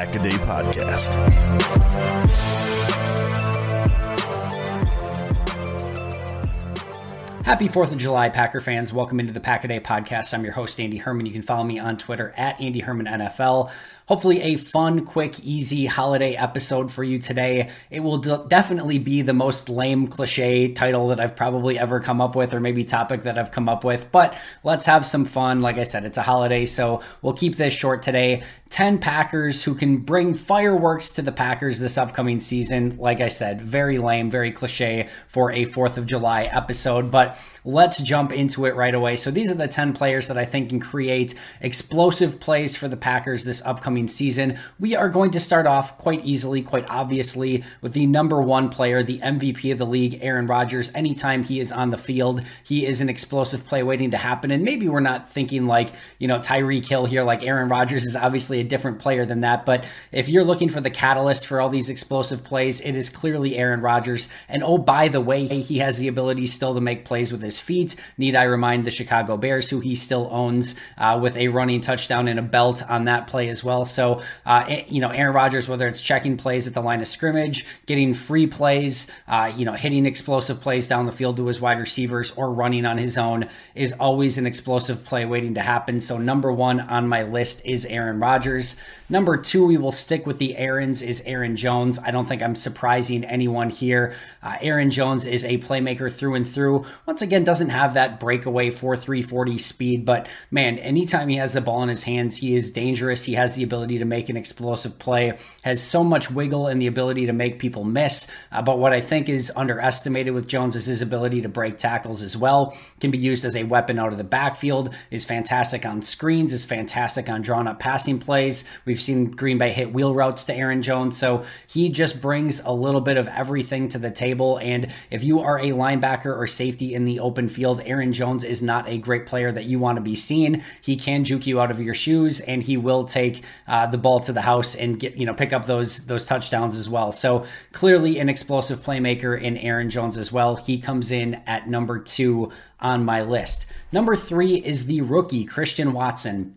This is the Pack a Day Podcast. Happy 4th of July, Packer fans. Welcome into the Pack a Day podcast. I'm your host, Andy Herman. You can follow me on Twitter at Andy Herman NFL. Hopefully, a fun, quick, easy holiday episode for you today. It will de- definitely be the most lame cliche title that I've probably ever come up with, or maybe topic that I've come up with, but let's have some fun. Like I said, it's a holiday, so we'll keep this short today. 10 Packers who can bring fireworks to the Packers this upcoming season. Like I said, very lame, very cliche for a 4th of July episode, but let's jump into it right away. So, these are the 10 players that I think can create explosive plays for the Packers this upcoming upcoming season. We are going to start off quite easily, quite obviously, with the number one player, the MVP of the league, Aaron Rodgers. Anytime he is on the field, he is an explosive play waiting to happen. And maybe we're not thinking like, you know, Tyreek Hill here, like Aaron Rodgers is obviously a different player than that. But if you're looking for the catalyst for all these explosive plays, it is clearly Aaron Rodgers. And oh, by the way, he has the ability still to make plays with his feet. Need I remind the Chicago Bears, who he still owns, uh, with a running touchdown and a belt on that play as well. So, uh, you know, Aaron Rodgers, whether it's checking plays at the line of scrimmage, getting free plays, uh, you know, hitting explosive plays down the field to his wide receivers, or running on his own, is always an explosive play waiting to happen. So, number one on my list is Aaron Rodgers. Number two, we will stick with the Aaron's, is Aaron Jones. I don't think I'm surprising anyone here. Uh, Aaron Jones is a playmaker through and through. Once again, doesn't have that breakaway 4 3 40 speed, but man, anytime he has the ball in his hands, he is dangerous. He has the ability to make an explosive play, has so much wiggle and the ability to make people miss. Uh, but what I think is underestimated with Jones is his ability to break tackles as well. Can be used as a weapon out of the backfield, is fantastic on screens, is fantastic on drawn up passing plays. We've seen Green Bay hit wheel routes to Aaron Jones. So he just brings a little bit of everything to the table. And if you are a linebacker or safety in the open field, Aaron Jones is not a great player that you want to be seen. He can juke you out of your shoes and he will take uh, the ball to the house and get you know pick up those those touchdowns as well. So clearly an explosive playmaker in Aaron Jones as well. He comes in at number two on my list. Number three is the rookie Christian Watson.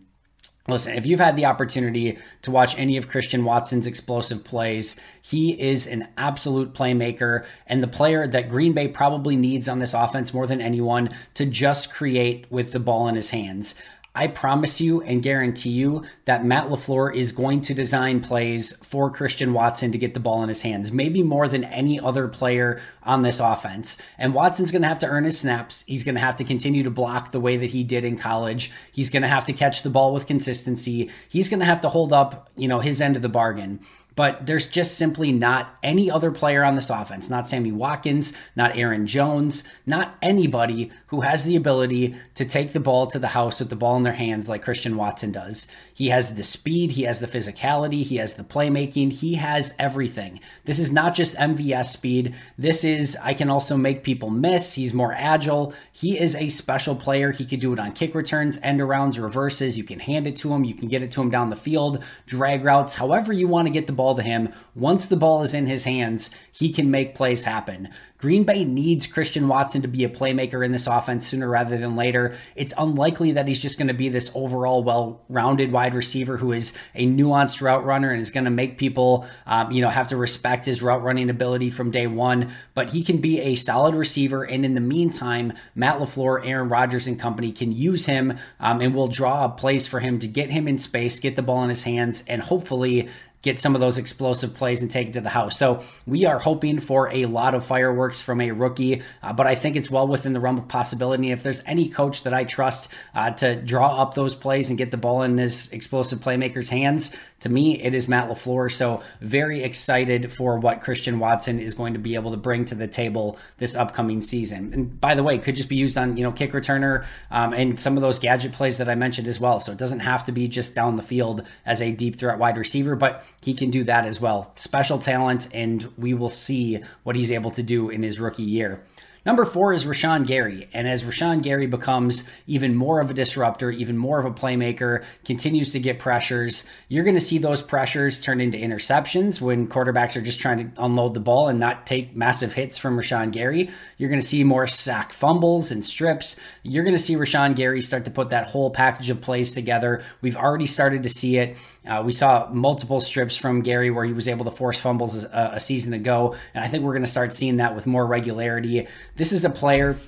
Listen, if you've had the opportunity to watch any of Christian Watson's explosive plays, he is an absolute playmaker and the player that Green Bay probably needs on this offense more than anyone to just create with the ball in his hands. I promise you and guarantee you that Matt LaFleur is going to design plays for Christian Watson to get the ball in his hands, maybe more than any other player on this offense. And Watson's going to have to earn his snaps. He's going to have to continue to block the way that he did in college. He's going to have to catch the ball with consistency. He's going to have to hold up, you know, his end of the bargain but there's just simply not any other player on this offense, not Sammy Watkins, not Aaron Jones, not anybody who has the ability to take the ball to the house with the ball in their hands like Christian Watson does. He has the speed, he has the physicality, he has the playmaking, he has everything. This is not just MVS speed. This is, I can also make people miss. He's more agile. He is a special player. He could do it on kick returns, end arounds, reverses. You can hand it to him, you can get it to him down the field, drag routes, however you want to get the ball ball to him, once the ball is in his hands, he can make plays happen. Green Bay needs Christian Watson to be a playmaker in this offense sooner rather than later. It's unlikely that he's just going to be this overall well rounded wide receiver who is a nuanced route runner and is going to make people, um, you know, have to respect his route running ability from day one. But he can be a solid receiver. And in the meantime, Matt LaFleur, Aaron Rodgers, and company can use him um, and will draw plays for him to get him in space, get the ball in his hands, and hopefully get some of those explosive plays and take it to the house. So we are hoping for a lot of fireworks from a rookie, uh, but I think it's well within the realm of possibility. If there's any coach that I trust uh, to draw up those plays and get the ball in this explosive playmaker's hands, to me, it is Matt LaFleur. So very excited for what Christian Watson is going to be able to bring to the table this upcoming season. And by the way, could just be used on, you know, kick returner um, and some of those gadget plays that I mentioned as well. So it doesn't have to be just down the field as a deep threat wide receiver, but he can do that as well. Special talent, and we will see what he's able to do in his rookie year. Number four is Rashan Gary. And as Rashan Gary becomes even more of a disruptor, even more of a playmaker, continues to get pressures, you're going to see those pressures turn into interceptions when quarterbacks are just trying to unload the ball and not take massive hits from Rashan Gary. You're going to see more sack fumbles and strips. You're going to see Rashan Gary start to put that whole package of plays together. We've already started to see it. Uh, we saw multiple strips from Gary where he was able to force fumbles a, a season ago, and I think we're going to start seeing that with more regularity. This is a player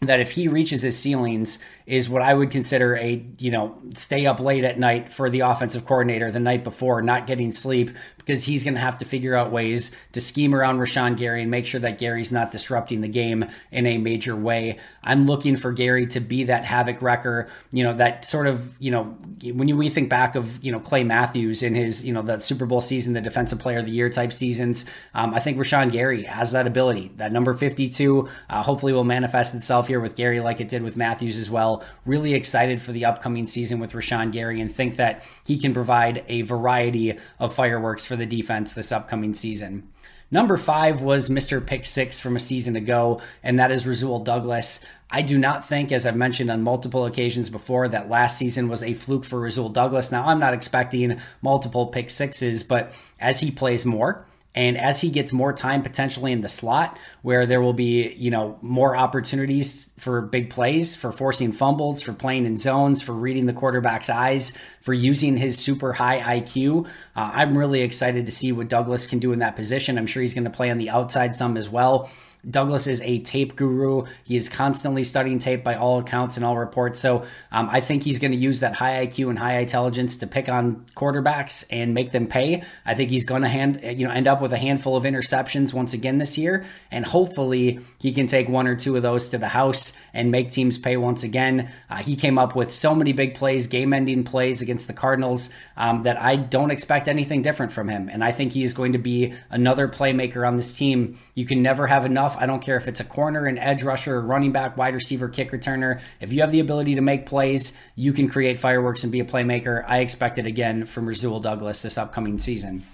that if he reaches his ceilings is what I would consider a, you know, stay up late at night for the offensive coordinator the night before, not getting sleep because he's going to have to figure out ways to scheme around Rashan Gary and make sure that Gary's not disrupting the game in a major way. I'm looking for Gary to be that havoc wrecker, you know, that sort of, you know, when you, we think back of, you know, Clay Matthews in his, you know, that Super Bowl season, the defensive player of the year type seasons, um, I think Rashan Gary has that ability. That number 52 uh, hopefully will manifest itself here with Gary like it did with Matthews as well. Really excited for the upcoming season with Rashan Gary and think that he can provide a variety of fireworks for the defense this upcoming season. Number five was Mr. Pick Six from a season ago, and that is Rasul Douglas. I do not think, as I've mentioned on multiple occasions before, that last season was a fluke for Rasul Douglas. Now, I'm not expecting multiple pick sixes, but as he plays more, and as he gets more time potentially in the slot, where there will be, you know, more opportunities for big plays, for forcing fumbles, for playing in zones, for reading the quarterback's eyes, for using his super high IQ, uh, I'm really excited to see what Douglas can do in that position. I'm sure he's going to play on the outside some as well. Douglas is a tape guru. He is constantly studying tape by all accounts and all reports. So um, I think he's going to use that high IQ and high intelligence to pick on quarterbacks and make them pay. I think he's going to hand you know end up with a handful of interceptions once again this year, and hopefully he can take one or two of those to the house and make teams pay once again. Uh, he came up with so many big plays, game-ending plays against the Cardinals um, that I don't expect anything different from him, and I think he is going to be another playmaker on this team. You can never have enough I don't care if it's a corner, an edge rusher, running back, wide receiver, kick returner. If you have the ability to make plays, you can create fireworks and be a playmaker. I expect it again from Rasul Douglas this upcoming season.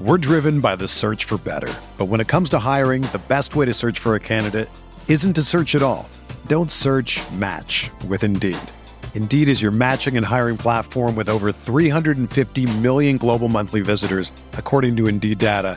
We're driven by the search for better. But when it comes to hiring, the best way to search for a candidate isn't to search at all. Don't search match with Indeed. Indeed is your matching and hiring platform with over 350 million global monthly visitors, according to Indeed data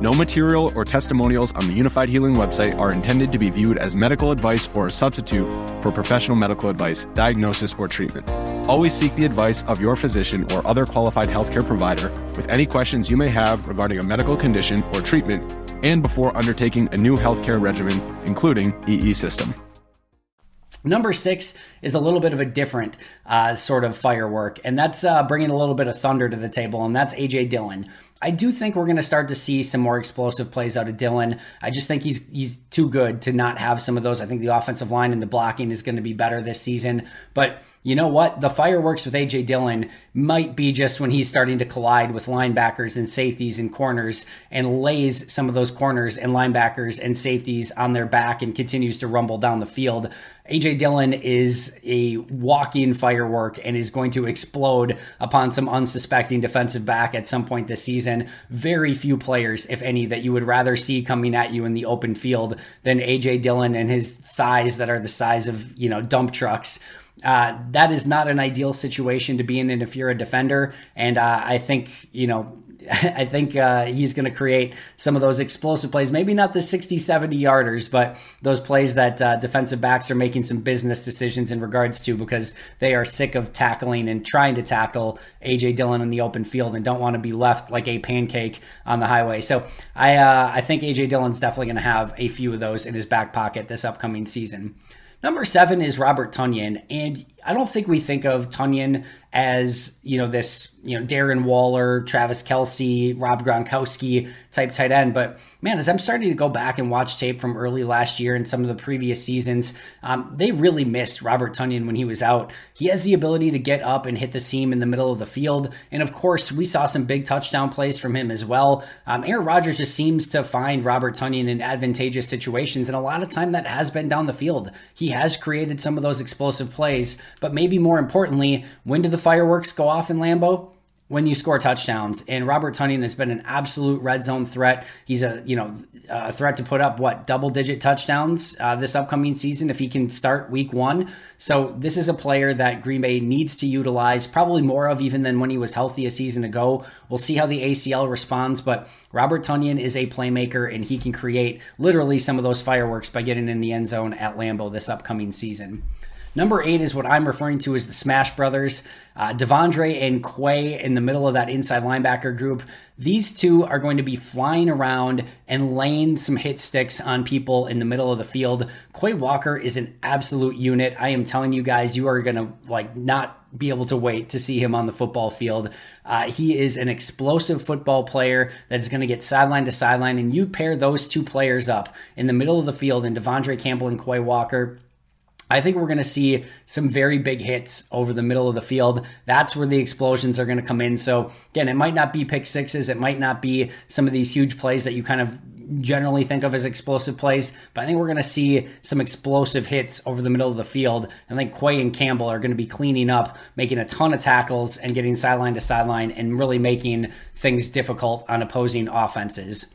No material or testimonials on the Unifyd Healing website are intended to be viewed as medical advice or a substitute for professional medical advice, diagnosis, or treatment. Always seek the advice of your physician or other qualified healthcare provider with any questions you may have regarding a medical condition or treatment and before undertaking a new healthcare regimen, including EE system. Number six is a little bit of a different uh, sort of firework, and that's uh, bringing a little bit of thunder to the table, and that's AJ Dillon. I do think we're going to start to see some more explosive plays out of Dillon. I just think he's he's too good to not have some of those. I think the offensive line and the blocking is going to be better this season, but you know what? The fireworks with AJ Dillon might be just when he's starting to collide with linebackers and safeties and corners and lays some of those corners and linebackers and safeties on their back and continues to rumble down the field. AJ Dillon is a walking firework and is going to explode upon some unsuspecting defensive back at some point this season. Very few players, if any, that you would rather see coming at you in the open field than AJ Dillon and his thighs that are the size of, you know, dump trucks uh, that is not an ideal situation to be in if you're a defender. And uh, I think, you know, I think uh, he's going to create some of those explosive plays. Maybe not the 60, 70 yarders, but those plays that uh, defensive backs are making some business decisions in regards to because they are sick of tackling and trying to tackle AJ Dillon in the open field and don't want to be left like a pancake on the highway. So I uh, I think AJ Dillon's definitely going to have a few of those in his back pocket this upcoming season. Number seven is Robert Tonyan, and I don't think we think of Tonyan as you know this you know Darren Waller, Travis Kelce, Rob Gronkowski type tight end. But man, as I'm starting to go back and watch tape from early last year and some of the previous seasons, um, they really missed Robert Tonyan when he was out. He has the ability to get up and hit the seam in the middle of the field, and of course, we saw some big touchdown plays from him as well. Um, Aaron Rodgers just seems to find Robert Tonyan in advantageous situations, and a lot of time that has been down the field. He has created some of those explosive plays, but maybe more importantly, when do the fireworks go off in Lambeau? when you score touchdowns. And Robert Tonyan has been an absolute red zone threat. He's a you know a threat to put up what double digit touchdowns uh, this upcoming season if he can start week one. So this is a player that Green Bay needs to utilize probably more of even than when he was healthy a season ago. We'll see how the ACL responds, but Robert Tonyan is a playmaker and he can create literally some of those fireworks by getting in the end zone at Lambeau this upcoming season. Number eight is what I'm referring to as the Smash Brothers. Uh, De'Vondre and Quay in the middle of that inside linebacker group. These two are going to be flying around and laying some hit sticks on people in the middle of the field. Quay Walker is an absolute unit. I am telling you guys, you are going to like not be able to wait to see him on the football field. Uh, he is an explosive football player that is going to get sideline to sideline, and you pair those two players up in the middle of the field and De'Vondre Campbell and Quay Walker I think we're going to see some very big hits over the middle of the field. That's where the explosions are going to come in. So, again, it might not be pick sixes, it might not be some of these huge plays that you kind of generally think of as explosive plays, but I think we're going to see some explosive hits over the middle of the field. I think Quay and Campbell are going to be cleaning up, making a ton of tackles, and getting sideline to sideline, and really making things difficult on opposing offenses.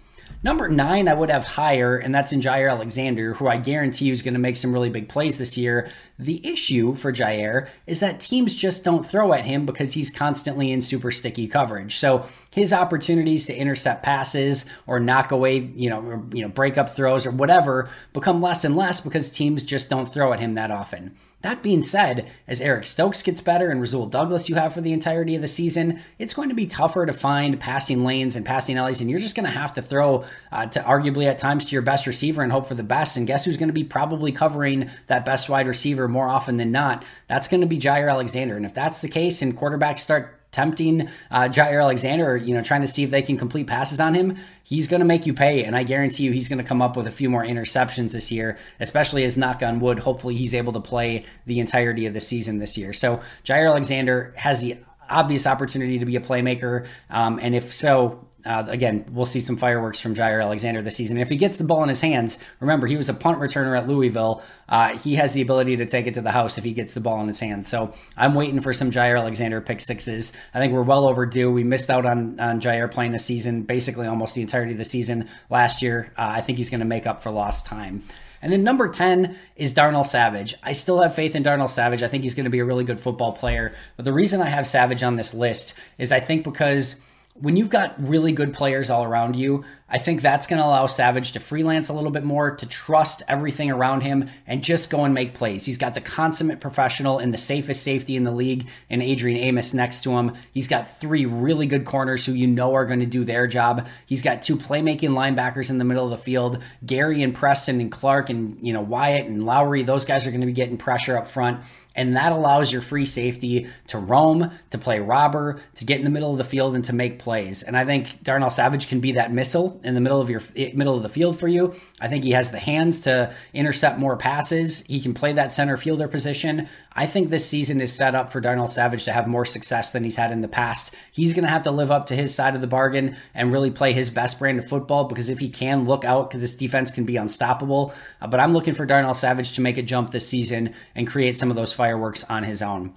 Number nine, I would have higher, and that's in Jaire Alexander, who I guarantee is going to make some really big plays this year. The issue for Jaire is that teams just don't throw at him because he's constantly in super sticky coverage. So his opportunities to intercept passes or knock away, you know, or, you know, break up throws or whatever become less and less because teams just don't throw at him that often. That being said, as Eric Stokes gets better and Rasul Douglas you have for the entirety of the season, it's going to be tougher to find passing lanes and passing alleys, and you're just going to have to throw uh, to arguably at times to your best receiver and hope for the best. And guess who's going to be probably covering that best wide receiver more often than not? That's going to be Jaire Alexander. And if that's the case and quarterbacks start tempting uh, Jaire Alexander, you know, trying to see if they can complete passes on him, he's going to make you pay. And I guarantee you he's going to come up with a few more interceptions this year, especially as knock on wood, hopefully he's able to play the entirety of the season this year. So Jaire Alexander has the obvious opportunity to be a playmaker. Um, and if so, uh, again, we'll see some fireworks from Jaire Alexander this season. If he gets the ball in his hands, remember, he was a punt returner at Louisville. Uh, he has the ability to take it to the house if he gets the ball in his hands. So I'm waiting for some Jaire Alexander pick sixes. I think we're well overdue. We missed out on, on Jaire playing the season, basically almost the entirety of the season last year. Uh, I think he's going to make up for lost time. And then number 10 is Darnell Savage. I still have faith in Darnell Savage. I think he's going to be a really good football player. But the reason I have Savage on this list is I think because when you've got really good players all around you, I think that's going to allow Savage to freelance a little bit more, to trust everything around him, and just go and make plays. He's got the consummate professional and the safest safety in the league, and Adrian Amos next to him. He's got three really good corners who you know are going to do their job. He's got two playmaking linebackers in the middle of the field, Gary and Preston and Clark and you know Wyatt and Lowry. Those guys are going to be getting pressure up front and that allows your free safety to roam, to play robber, to get in the middle of the field and to make plays. And I think Darnell Savage can be that missile in the middle of your middle of the field for you. I think he has the hands to intercept more passes. He can play that center fielder position. I think this season is set up for Darnell Savage to have more success than he's had in the past. He's going to have to live up to his side of the bargain and really play his best brand of football because if he can look out, this defense can be unstoppable. Uh, but I'm looking for Darnell Savage to make a jump this season and create some of those fireworks on his own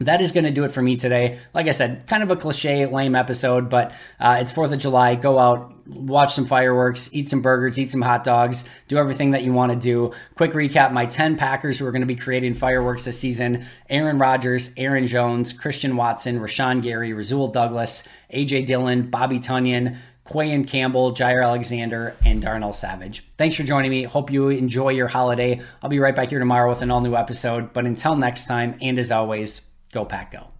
that is going to do it for me today. Like I said, kind of a cliche, lame episode, but uh, it's 4th of July. Go out, watch some fireworks, eat some burgers, eat some hot dogs, do everything that you want to do. Quick recap my 10 Packers who are going to be creating fireworks this season Aaron Rodgers, Aaron Jones, Christian Watson, Rashan Gary, Rasul Douglas, AJ Dillon, Bobby Tonyan. Quayan Campbell, Jaire Alexander, and Darnell Savage. Thanks for joining me. Hope you enjoy your holiday. I'll be right back here tomorrow with an all new episode. But until next time, and as always, Go Pack Go.